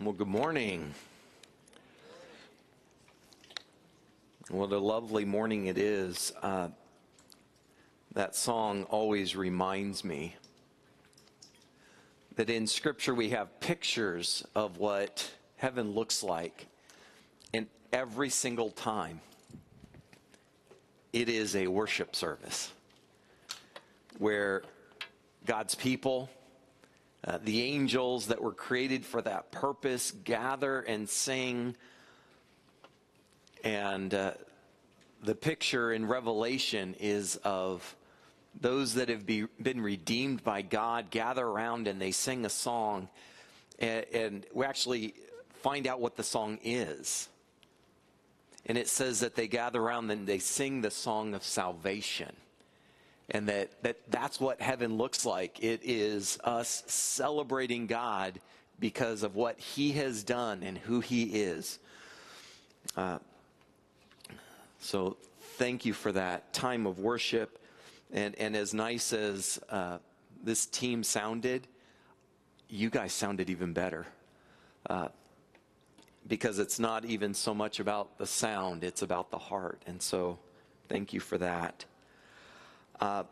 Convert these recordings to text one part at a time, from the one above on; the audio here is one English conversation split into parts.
Well, good morning. What a lovely morning it is. Uh, that song always reminds me that in Scripture we have pictures of what heaven looks like, and every single time it is a worship service where God's people, uh, the angels that were created for that purpose, gather and sing. And uh, the picture in Revelation is of those that have be, been redeemed by God gather around and they sing a song. And, and we actually find out what the song is. And it says that they gather around and they sing the song of salvation. And that, that that's what heaven looks like. It is us celebrating God because of what he has done and who he is. Uh, so thank you for that time of worship. And, and as nice as uh, this team sounded, you guys sounded even better. Uh, because it's not even so much about the sound, it's about the heart. And so thank you for that. Uh,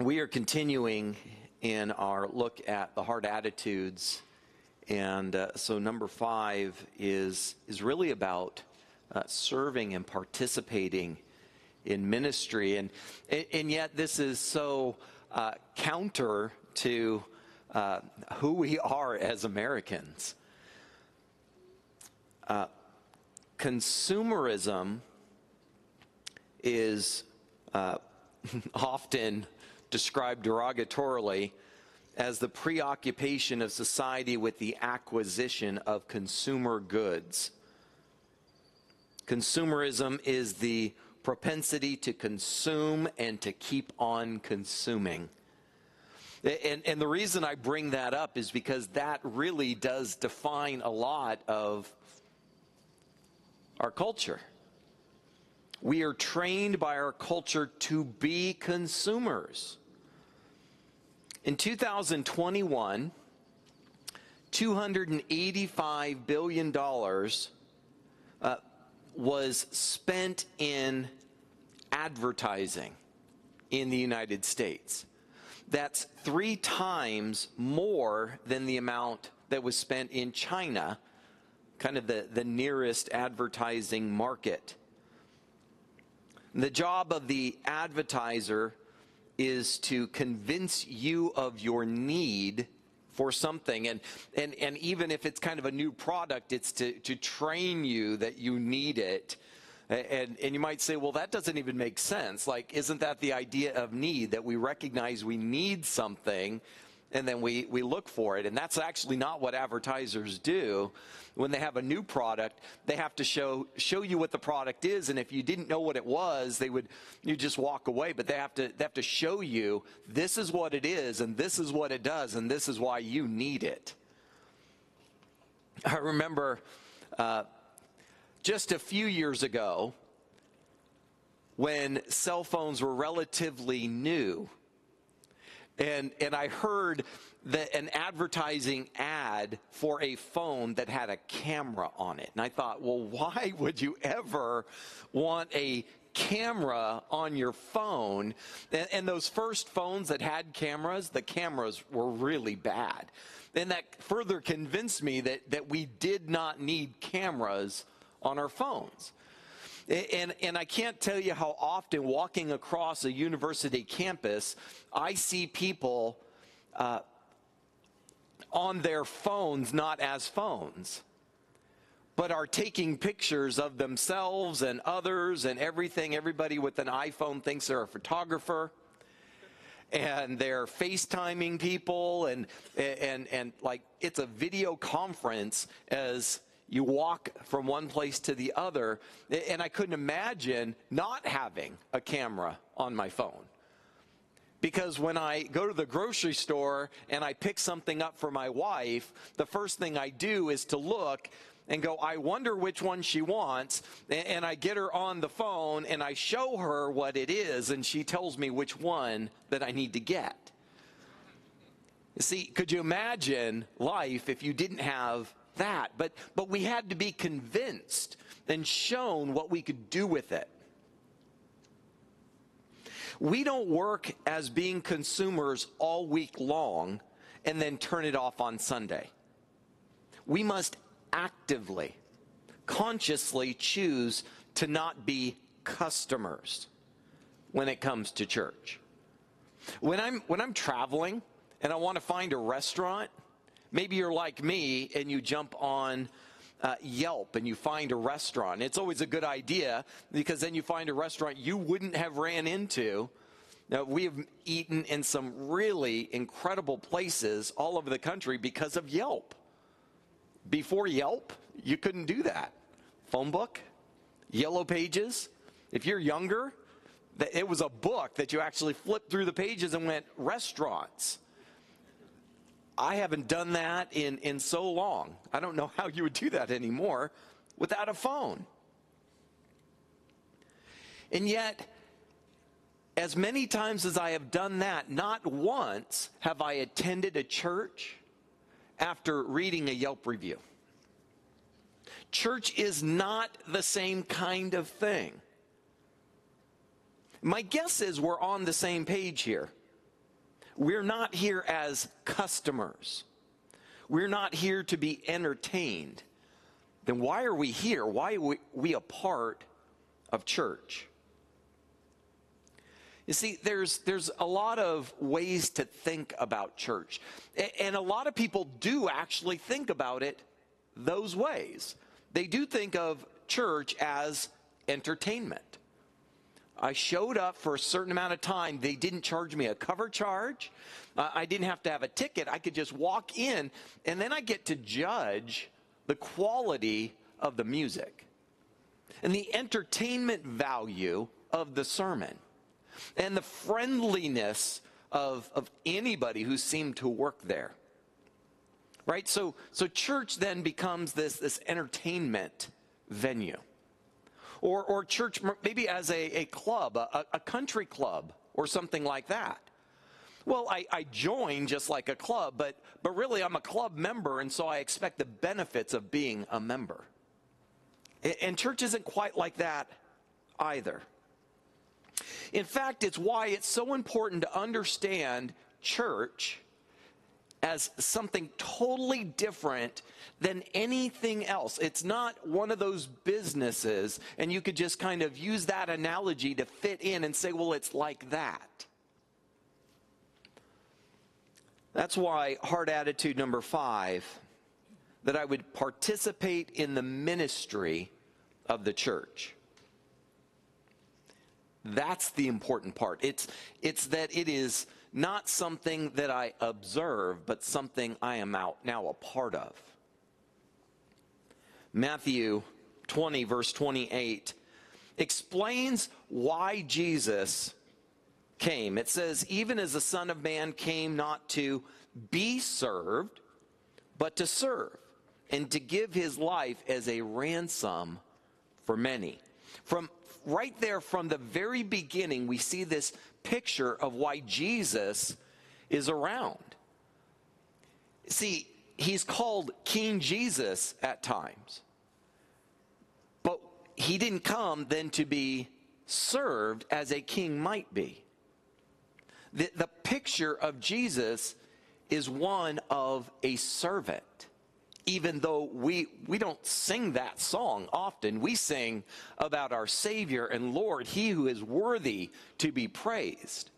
we are continuing in our look at the hard attitudes. And uh, so number five is, is really about uh, serving and participating in ministry. And, and yet, this is so uh, counter to uh, who we are as Americans. Uh, consumerism is often described derogatorily as the preoccupation of society with the acquisition of consumer goods. Consumerism is the propensity to consume and to keep on consuming. And, and the reason I bring that up is because that really does define a lot of our culture. We are trained by our culture to be consumers. In 2021, $285 billion uh, was spent in advertising in the United States. That's three times more than the amount that was spent in China, kind of the, the nearest advertising market. The job of the advertiser is to convince you of your need for something. And, and, and even if it's kind of a new product, it's to, to train you that you need it. And, and you might say, well, that doesn't even make sense. Like, isn't that the idea of need, that we recognize we need something and then we, we look for it. And that's actually not what advertisers do. When they have a new product, they have to show, show you what the product is. And if you didn't know what it was, they would, you just walk away. But they have to, they have to show you this is what it is and this is what it does and this is why you need it. I remember uh, just a few years ago when cell phones were relatively new and, and I heard that an advertising ad for a phone that had a camera on it. And I thought, well, why would you ever want a camera on your phone? And, and those first phones that had cameras, the cameras were really bad. And that further convinced me that, that we did not need cameras on our phones. And, and I can't tell you how often walking across a university campus, I see people uh, on their phones, not as phones, but are taking pictures of themselves and others and everything. Everybody with an iPhone thinks they're a photographer. And they're FaceTiming people and, and, and like it's a video conference as you walk from one place to the other. And I couldn't imagine not having a camera on my phone. Because when I go to the grocery store and I pick something up for my wife, the first thing I do is to look and go, I wonder which one she wants. And I get her on the phone and I show her what it is, and she tells me which one that I need to get. See, could you imagine life if you didn't have that, but, but we had to be convinced and shown what we could do with it. We don't work as being consumers all week long and then turn it off on Sunday. We must actively, consciously choose to not be customers when it comes to church. When I'm when I'm traveling and I want to find a restaurant, maybe you're like me and you jump on uh, Yelp and you find a restaurant. It's always a good idea because then you find a restaurant you wouldn't have ran into. Now, we have eaten in some really incredible places all over the country because of Yelp. Before Yelp, you couldn't do that. Phone book, Yellow Pages. If you're younger, it was a book that you actually flipped through the pages and went restaurants. I haven't done that in, in so long. I don't know how you would do that anymore without a phone. And yet, as many times as I have done that, not once have I attended a church after reading a Yelp review. Church is not the same kind of thing. My guess is we're on the same page here. We're not here as customers. We're not here to be entertained. Then why are we here? Why are we a part of church? You see, there's, there's a lot of ways to think about church. And a lot of people do actually think about it those ways. They do think of church as entertainment. I showed up for a certain amount of time. They didn't charge me a cover charge. Uh, I didn't have to have a ticket. I could just walk in, and then I get to judge the quality of the music and the entertainment value of the sermon and the friendliness of, of anybody who seemed to work there. Right? So, so church then becomes this, this entertainment venue. Or, or church, maybe as a, a club, a, a country club, or something like that. Well, I, I join just like a club, but, but really I'm a club member, and so I expect the benefits of being a member. And church isn't quite like that either. In fact, it's why it's so important to understand church as something totally different than anything else. It's not one of those businesses, and you could just kind of use that analogy to fit in and say, well, it's like that. That's why hard attitude number five that I would participate in the ministry of the church. That's the important part. It's, it's that it is not something that I observe, but something I am out now a part of. Matthew 20, verse 28, explains why Jesus came. It says, Even as the Son of Man came not to be served, but to serve, and to give his life as a ransom for many. From right there from the very beginning, we see this picture of why Jesus is around. See, he's called King Jesus at times, but he didn't come then to be served as a king might be. The, the picture of Jesus is one of a servant even though we, we don't sing that song often. We sing about our Savior and Lord, He who is worthy to be praised.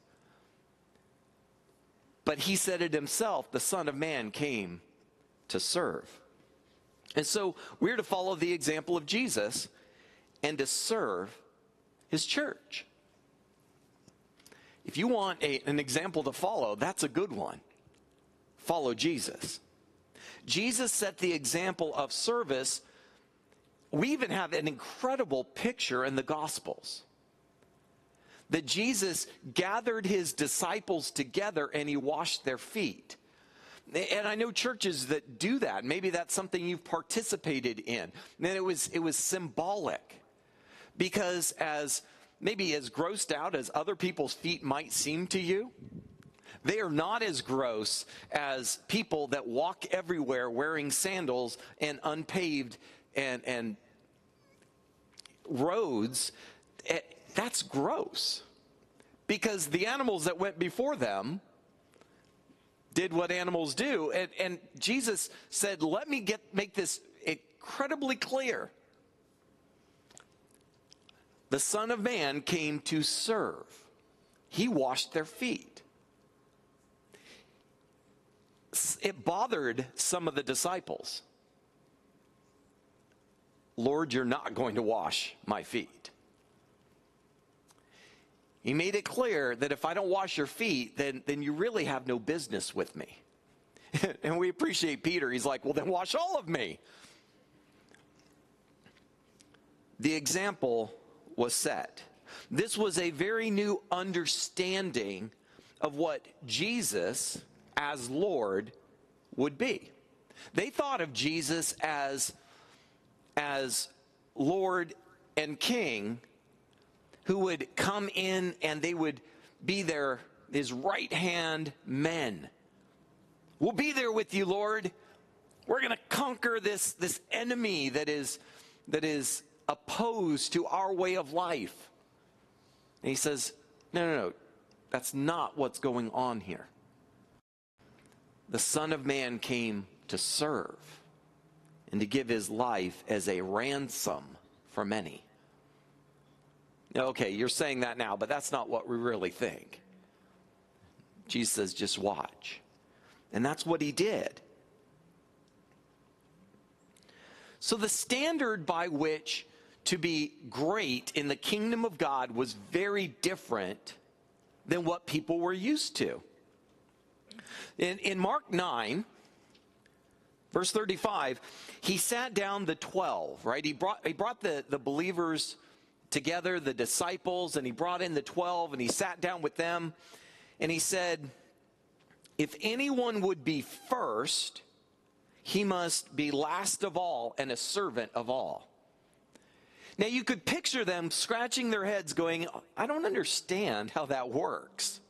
But He said it Himself the Son of Man came to serve. And so we're to follow the example of Jesus and to serve His church. If you want a, an example to follow, that's a good one. Follow Jesus. Jesus set the example of service. We even have an incredible picture in the Gospels that Jesus gathered his disciples together and he washed their feet. And I know churches that do that. Maybe that's something you've participated in. And it was it was symbolic. Because as maybe as grossed out as other people's feet might seem to you, They are not as gross as people that walk everywhere wearing sandals and unpaved and, and roads. Eh, that's gross. Because the animals that went before them did what animals do. And, and Jesus said, Let me get, make this incredibly clear. The Son of Man came to serve, He washed their feet. It bothered some of the disciples. Lord, you're not going to wash my feet. He made it clear that if I don't wash your feet, then, then you really have no business with me. and we appreciate Peter. He's like, well, then wash all of me. The example was set. This was a very new understanding of what Jesus as Lord would be. They thought of Jesus as, as Lord and King who would come in and they would be their his right hand men. We'll be there with you, Lord. We're going to conquer this, this enemy that is, that is opposed to our way of life. And he says, No, no, no. That's not what's going on here. The Son of Man came to serve and to give his life as a ransom for many. Okay, you're saying that now, but that's not what we really think. Jesus says, just watch. And that's what he did. So, the standard by which to be great in the kingdom of God was very different than what people were used to. In, in Mark 9, verse 35, he sat down the 12, right? He brought, he brought the, the believers together, the disciples, and he brought in the 12 and he sat down with them and he said, If anyone would be first, he must be last of all and a servant of all. Now you could picture them scratching their heads, going, I don't understand how that works.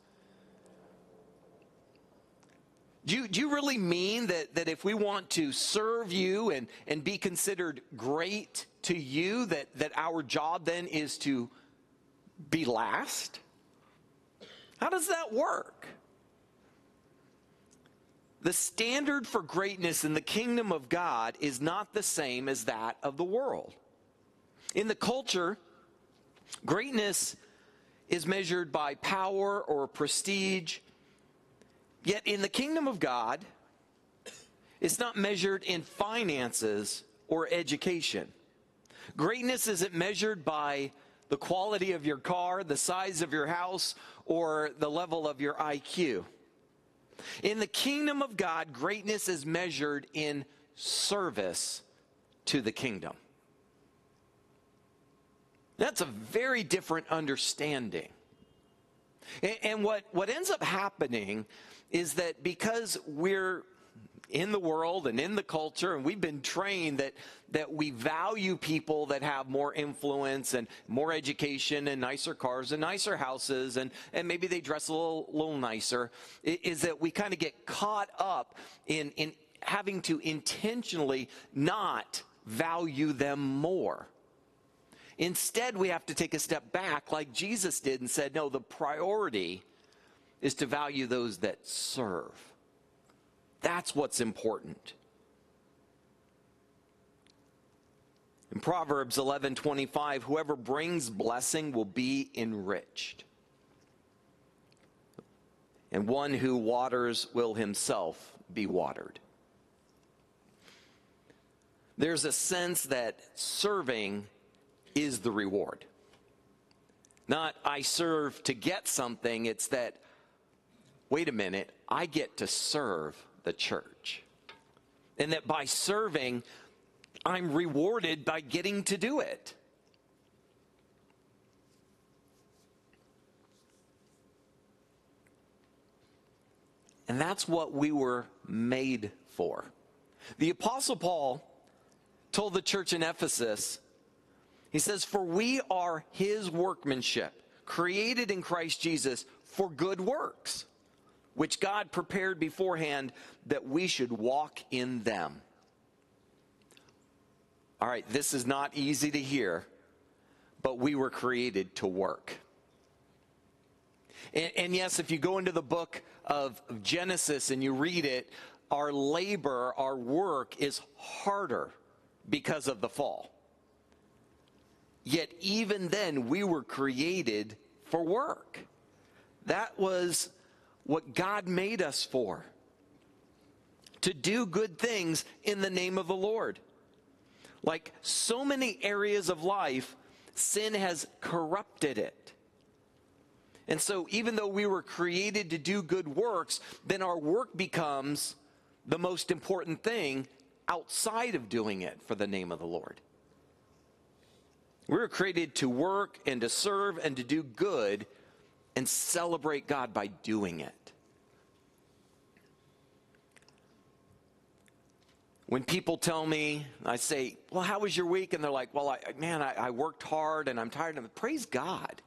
Do you, do you really mean that, that if we want to serve you and, and be considered great to you, that, that our job then is to be last? How does that work? The standard for greatness in the kingdom of God is not the same as that of the world. In the culture, greatness is measured by power or prestige Yet in the kingdom of God, it's not measured in finances or education. Greatness isn't measured by the quality of your car, the size of your house, or the level of your IQ. In the kingdom of God, greatness is measured in service to the kingdom. That's a very different understanding. And, what, what ends up happening is that because we're in the world and in the culture, and we've been trained that that we value people that have more influence and more education and nicer cars and nicer houses, and and maybe they dress a little little nicer. Is that we kind of get caught up in in having to intentionally not value them more. Instead, we have to take a step back, like Jesus did, and said, no, the priority is to value those that serve. That's what's important. In Proverbs 11:25, whoever brings blessing will be enriched. And one who waters will himself be watered. There's a sense that serving is the reward. Not I serve to get something, it's that wait a minute, I get to serve the church. And that by serving, I'm rewarded by getting to do it. And that's what we were made for. The Apostle Paul told the church in Ephesus, he says, For we are his workmanship, created in Christ Jesus for good works which God prepared beforehand that we should walk in them. All right, this is not easy to hear, but we were created to work. And, and, yes, if you go into the book of Genesis and you read it, our labor, our work is harder because of the fall. Yet, even then, we were created for work. That was what God made us for to do good things in the name of the Lord. Like so many areas of life, sin has corrupted it. And so, even though we were created to do good works, then our work becomes the most important thing outside of doing it for the name of the Lord. We were created to work and to serve and to do good and celebrate God by doing it. When people tell me, I say, Well, how was your week? And they're like, Well, I, man, I, I worked hard and I'm tired. And praise God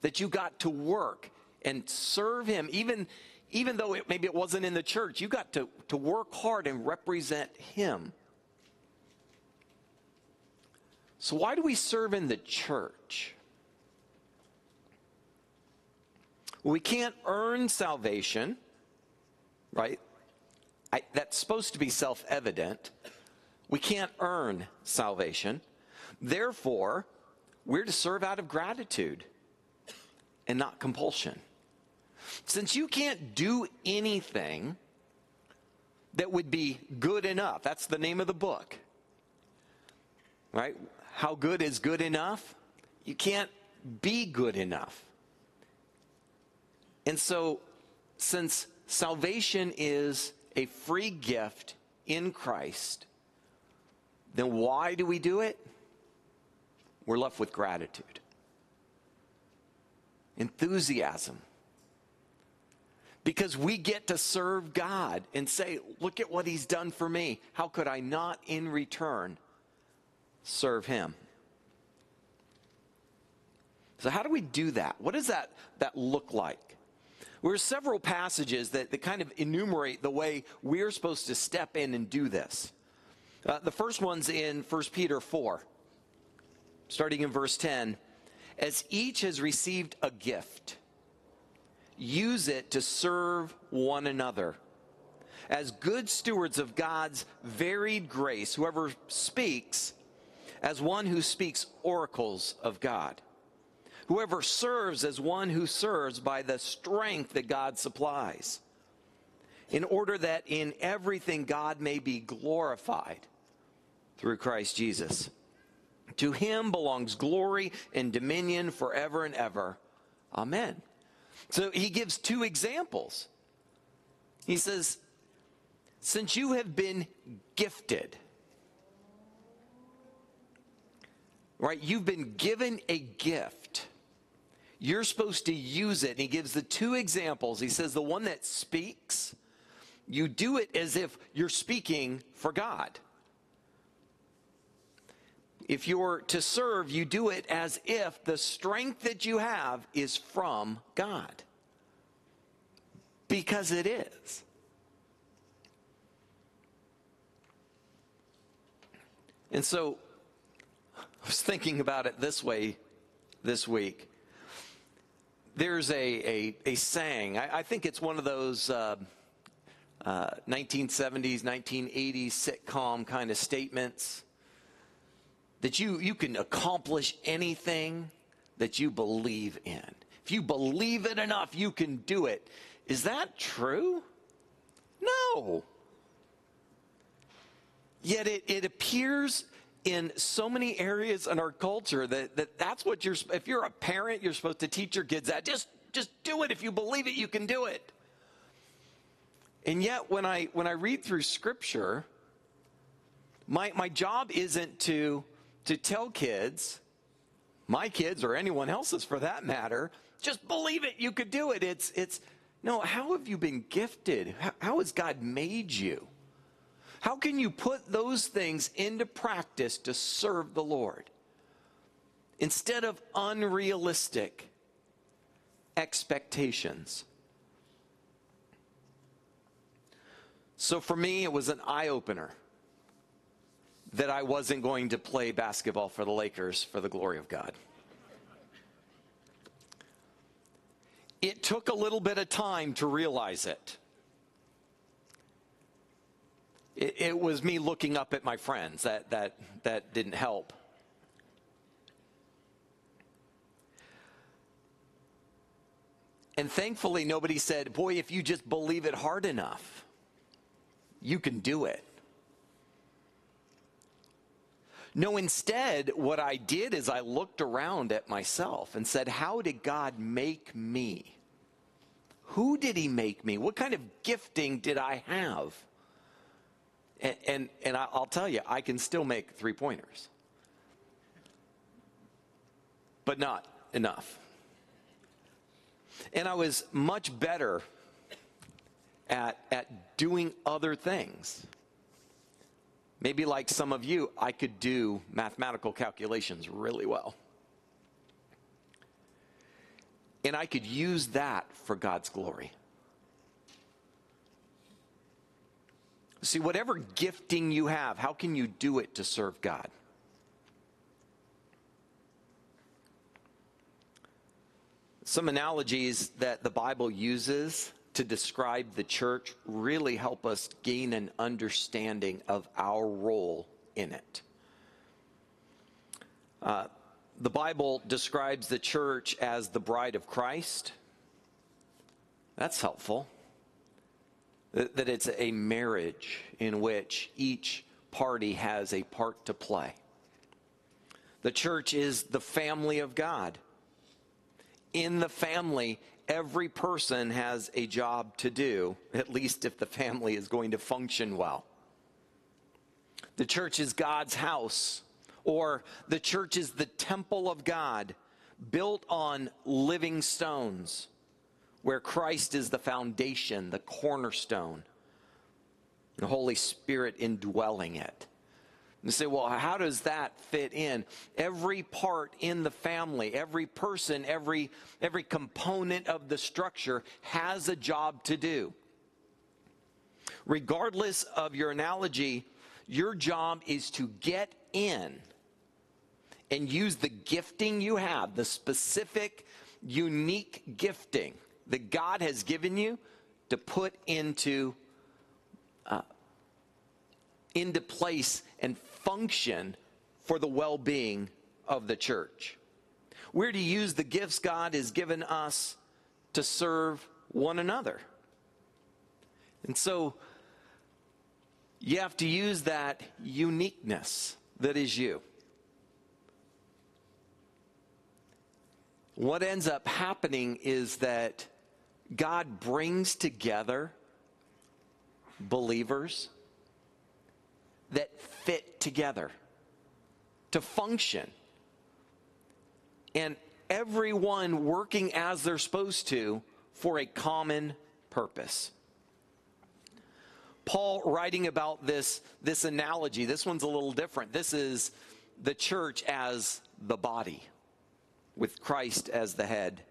that you got to work and serve Him, even, even though it, maybe it wasn't in the church. You got to, to work hard and represent Him. So, why do we serve in the church? Well, we can't earn salvation, right? I, that's supposed to be self evident. We can't earn salvation. Therefore, we're to serve out of gratitude and not compulsion. Since you can't do anything that would be good enough, that's the name of the book, right? How good is good enough? You can't be good enough. And so, since salvation is a free gift in Christ, then why do we do it? We're left with gratitude, enthusiasm. Because we get to serve God and say, Look at what He's done for me. How could I not, in return, serve Him? So, how do we do that? What does that, that look like? There are several passages that, that kind of enumerate the way we're supposed to step in and do this. Uh, the first one's in 1 Peter 4, starting in verse 10. As each has received a gift, use it to serve one another. As good stewards of God's varied grace, whoever speaks, as one who speaks oracles of God Whoever serves as one who serves by the strength that God supplies, in order that in everything God may be glorified through Christ Jesus. To him belongs glory and dominion forever and ever. Amen. So he gives two examples. He says, Since you have been gifted, right, you've been given a gift. You're supposed to use it. And he gives the two examples. He says, the one that speaks, you do it as if you're speaking for God. If you're to serve, you do it as if the strength that you have is from God. Because it is. And so I was thinking about it this way this week there's a, a, a saying, I, I, think it's one of those uh, uh, 1970s, 1980s sitcom kind of statements that you, you can accomplish anything that you believe in. If you believe it enough, you can do it. Is that true? No. Yet it, it appears in so many areas in our culture that, that that's what you're if you're a parent you're supposed to teach your kids that. Just just do it. If you believe it you can do it. And yet when i when i read through scripture my my job isn't to to tell kids my kids or anyone else's for that matter just believe it you could do it. It's it's no how have you been gifted? How, how has god made you how can you put those things into practice to serve the Lord? Instead of unrealistic expectations. So for me, it was an eye opener that I wasn't going to play basketball for the Lakers for the glory of God. It took a little bit of time to realize it. It, it was me looking up at my friends that, that, that didn't help. And thankfully, nobody said, Boy, if you just believe it hard enough, you can do it. No, instead, what I did is I looked around at myself and said, How did God make me? Who did He make me? What kind of gifting did I have? And, and, and I'll tell you, I can still make three pointers, but not enough. And I was much better at, at doing other things. Maybe like some of you, I could do mathematical calculations really well. And I could use that for God's glory. See, whatever gifting you have, how can you do it to serve God? Some analogies that the Bible uses to describe the church really help us gain an understanding of our role in it. Uh, the Bible describes the church as the bride of Christ. That's helpful. That, it's a marriage in which each party has a part to play. The church is the family of God. In the family, every person has a job to do, at least if the family is going to function well. The church is God's house, or the church is the temple of God, built on living stones, where Christ is the foundation, the cornerstone, the Holy Spirit indwelling it. You say, well, how does that fit in? Every part in the family, every person, every, every component of the structure has a job to do. Regardless of your analogy, your job is to get in and use the gifting you have, the specific, unique gifting that God has given you to put into uh, into place and function for the well being of the church. We're to use the gifts God has given us to serve one another. And so you have to use that uniqueness that is you. What ends up happening is that God brings together believers that fit together to function. And everyone working as they're supposed to for a common purpose. Paul writing about this, this analogy, this one's a little different. This is the church as the body, with Christ as the head.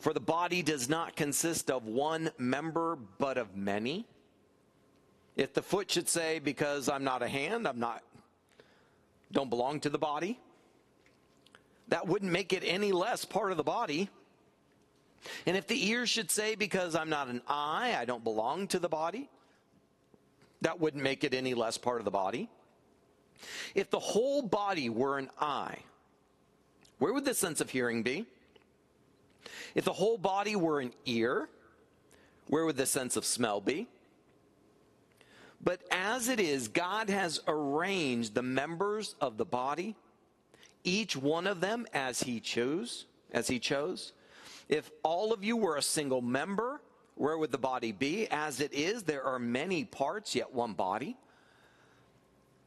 For the body does not consist of one member, but of many. If the foot should say, because I'm not a hand, I'm not, don't belong to the body, that wouldn't make it any less part of the body. And if the ear should say, because I'm not an eye, I don't belong to the body, that wouldn't make it any less part of the body. If the whole body were an eye, where would the sense of hearing be? If the whole body were an ear, where would the sense of smell be? But as it is, God has arranged the members of the body, each one of them as he chose, as he chose. If all of you were a single member, where would the body be? As it is, there are many parts, yet one body.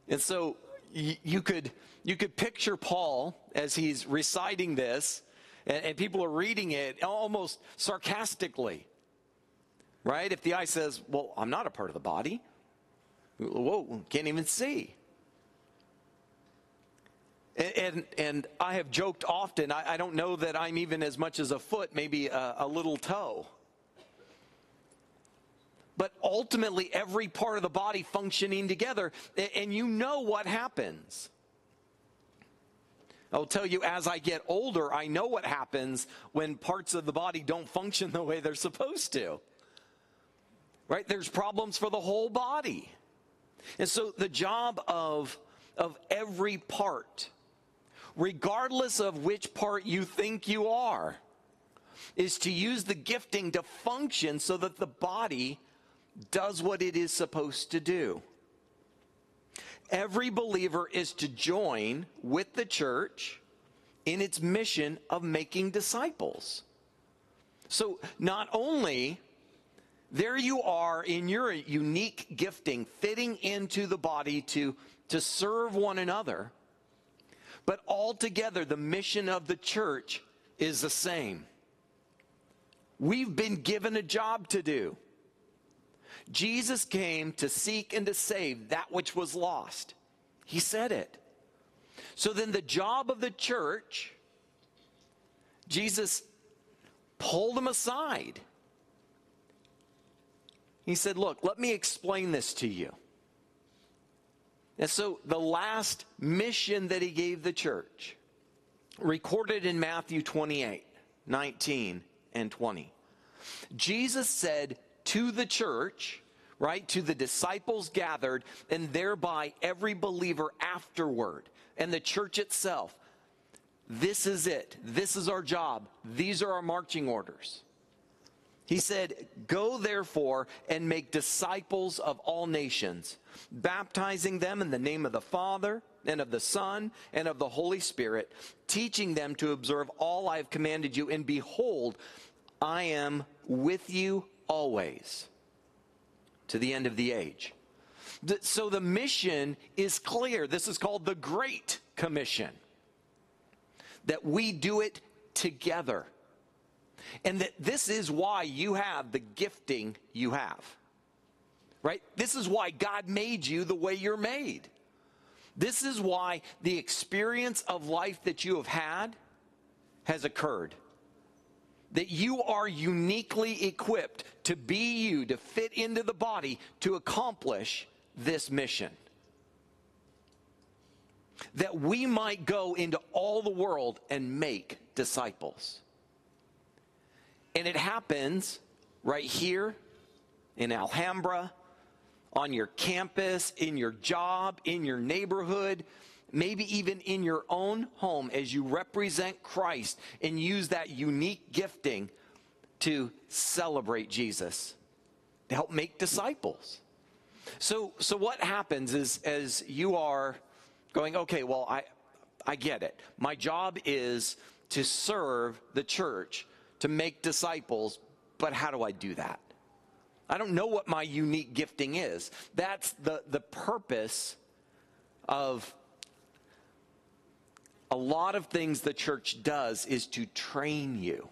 And so you could you could picture Paul as he's reciting this, and, and people are reading it almost sarcastically. Right? If the eye says, Well, I'm not a part of the body, Whoa, can't even see. And, and, and I have joked often, I, I, don't know that I'm even as much as a foot, maybe a, a little toe. but ultimately every part of the body functioning together, and you know what happens. I'll tell you, as I get older, I know what happens when parts of the body don't function the way they're supposed to. Right? There's problems for the whole body. And so the job of, of every part, regardless of which part you think you are, is to use the gifting to function so that the body does what it is supposed to do. Every believer is to join with the church in its mission of making disciples. So not only there you are in your unique gifting, fitting into the body to, to serve one another, but altogether the mission of the church is the same. We've been given a job to do. Jesus came to seek and to save that which was lost. He said it. So then, the job of the church, Jesus pulled him aside. He said, Look, let me explain this to you. And so, the last mission that he gave the church, recorded in Matthew 28 19 and 20, Jesus said, to the church, right, to the disciples gathered, and thereby every believer afterward, and the church itself. This is it. This is our job. These are our marching orders. He said, Go therefore and make disciples of all nations, baptizing them in the name of the Father and of the Son and of the Holy Spirit, teaching them to observe all I have commanded you. And behold, I am with you always to the end of the age. So the mission is clear. This is called the Great Commission. That we do it together. And that this is why you have the gifting you have. Right? This is why God made you the way you're made. This is why the experience of life that you have had has occurred that you are uniquely equipped to be you, to fit into the body, to accomplish this mission. That we might go into all the world and make disciples. And it happens right here in Alhambra, on your campus, in your job, in your neighborhood, maybe even in your own home as you represent Christ and use that unique gifting to celebrate Jesus, to help make disciples. So, so what happens is as you are going, okay, well, I, I get it. My job is to serve the church, to make disciples, but how do I do that? I don't know what my unique gifting is. That's the, the purpose of a lot of things the church does is to train you.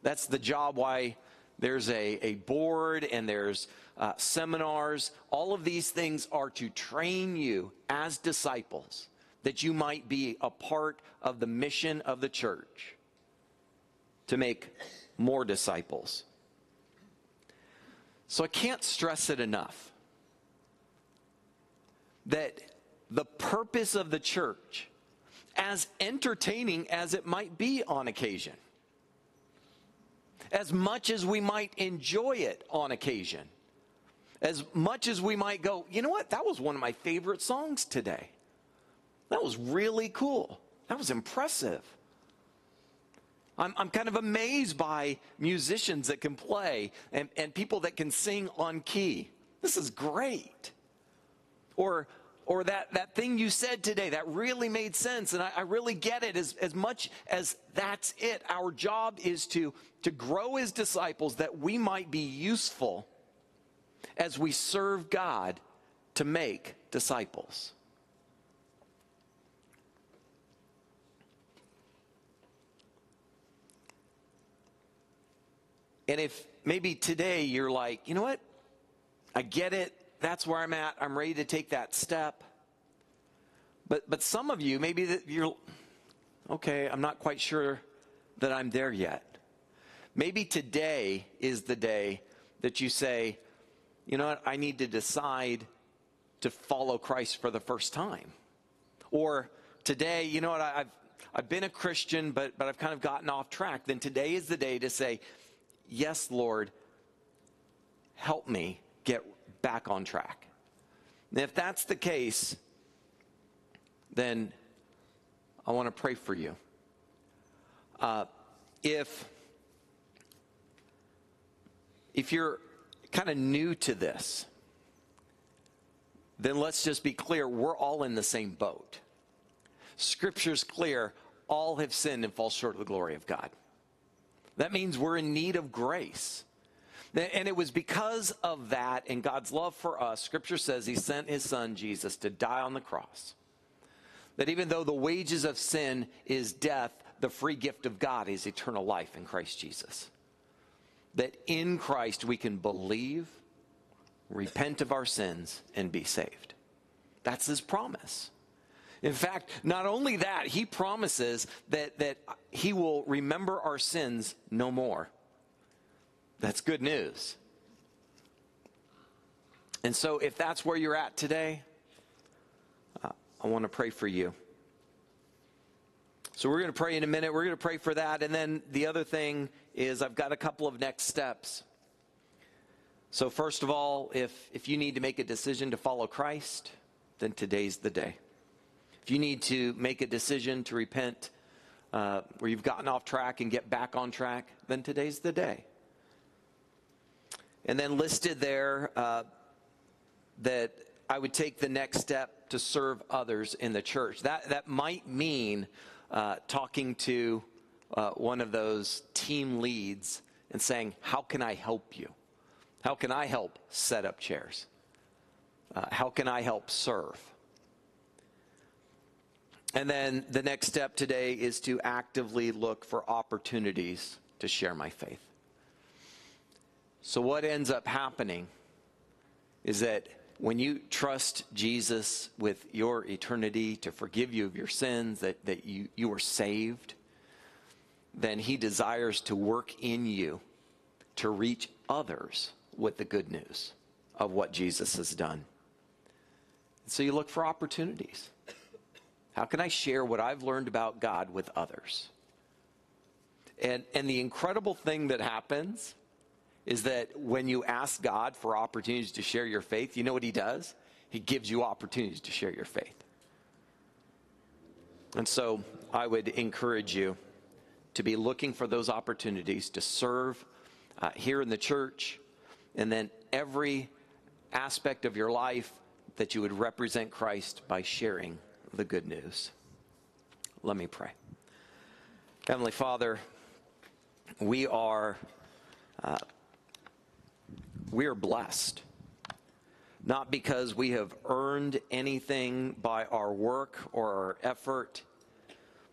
That's the job why there's a, a board and there's uh, seminars. All of these things are to train you as disciples that you might be a part of the mission of the church to make more disciples. So I can't stress it enough that the purpose of the church as entertaining as it might be on occasion. As much as we might enjoy it on occasion, as much as we might go, you know what, that was one of my favorite songs today. That was really cool. That was impressive. I'm, I'm kind of amazed by musicians that can play and, and people that can sing on key. This is great. Or or that, that thing you said today that really made sense and I, I, really get it as, as much as that's it. Our job is to, to grow as disciples that we might be useful as we serve God to make disciples. And if maybe today you're like, you know what? I get it that's where I'm at. I'm ready to take that step. But but some of you, maybe that you're okay, I'm not quite sure that I'm there yet. Maybe today is the day that you say, you know what, I need to decide to follow Christ for the first time. Or today, you know what, I've, I've been a Christian, but, but I've kind of gotten off track. Then today is the day to say, yes, Lord, help me get back on track. And if that's the case, then I want to pray for you. Uh, if if you're kind of new to this, then let's just be clear we're all in the same boat. Scripture's clear all have sinned and fall short of the glory of God. That means we're in need of grace. And it was because of that and God's love for us, Scripture says He sent His Son, Jesus, to die on the cross. That even though the wages of sin is death, the free gift of God is eternal life in Christ Jesus. That in Christ we can believe, repent of our sins, and be saved. That's His promise. In fact, not only that, He promises that, that He will remember our sins no more. That's good news. And so, if that's where you're at today, uh, I want to pray for you. So, we're going to pray in a minute. We're going to pray for that. And then the other thing is, I've got a couple of next steps. So, first of all, if, if you need to make a decision to follow Christ, then today's the day. If you need to make a decision to repent uh, where you've gotten off track and get back on track, then today's the day. And then listed there uh, that I would take the next step to serve others in the church. That, that might mean uh, talking to uh, one of those team leads and saying, How can I help you? How can I help set up chairs? Uh, how can I help serve? And then the next step today is to actively look for opportunities to share my faith. So, what ends up happening is that when you trust Jesus with your eternity to forgive you of your sins, that, that you, you are saved, then he desires to work in you to reach others with the good news of what Jesus has done. So you look for opportunities. How can I share what I've learned about God with others? And, and the incredible thing that happens is that when you ask God for opportunities to share your faith, you know what He does? He gives you opportunities to share your faith. And so I would encourage you to be looking for those opportunities to serve uh, here in the church and then every aspect of your life that you would represent Christ by sharing the good news. Let me pray. Heavenly Father, we are. Uh, we are blessed. Not because we have earned anything by our work or our effort,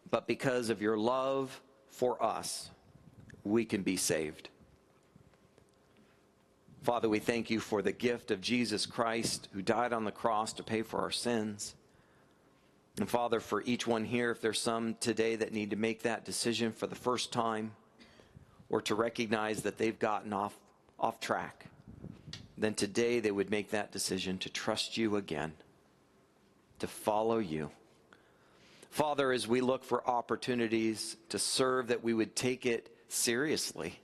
but because of your love for us, we can be saved. Father, we thank you for the gift of Jesus Christ who died on the cross to pay for our sins. And Father, for each one here, if there's some today that need to make that decision for the first time or to recognize that they've gotten off, off track, then today they would make that decision to trust you again, to follow you. Father, as we look for opportunities to serve, that we would take it seriously,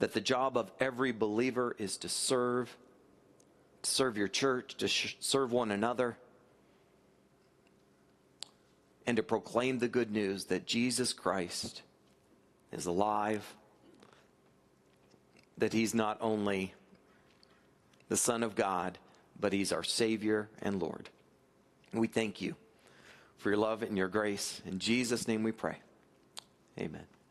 that the job of every believer is to serve, to serve your church, to sh- serve one another, and to proclaim the good news that Jesus Christ is alive, that he's not only the Son of God, but He's our Savior and Lord. We thank you for your love and your grace. In Jesus' name we pray. Amen.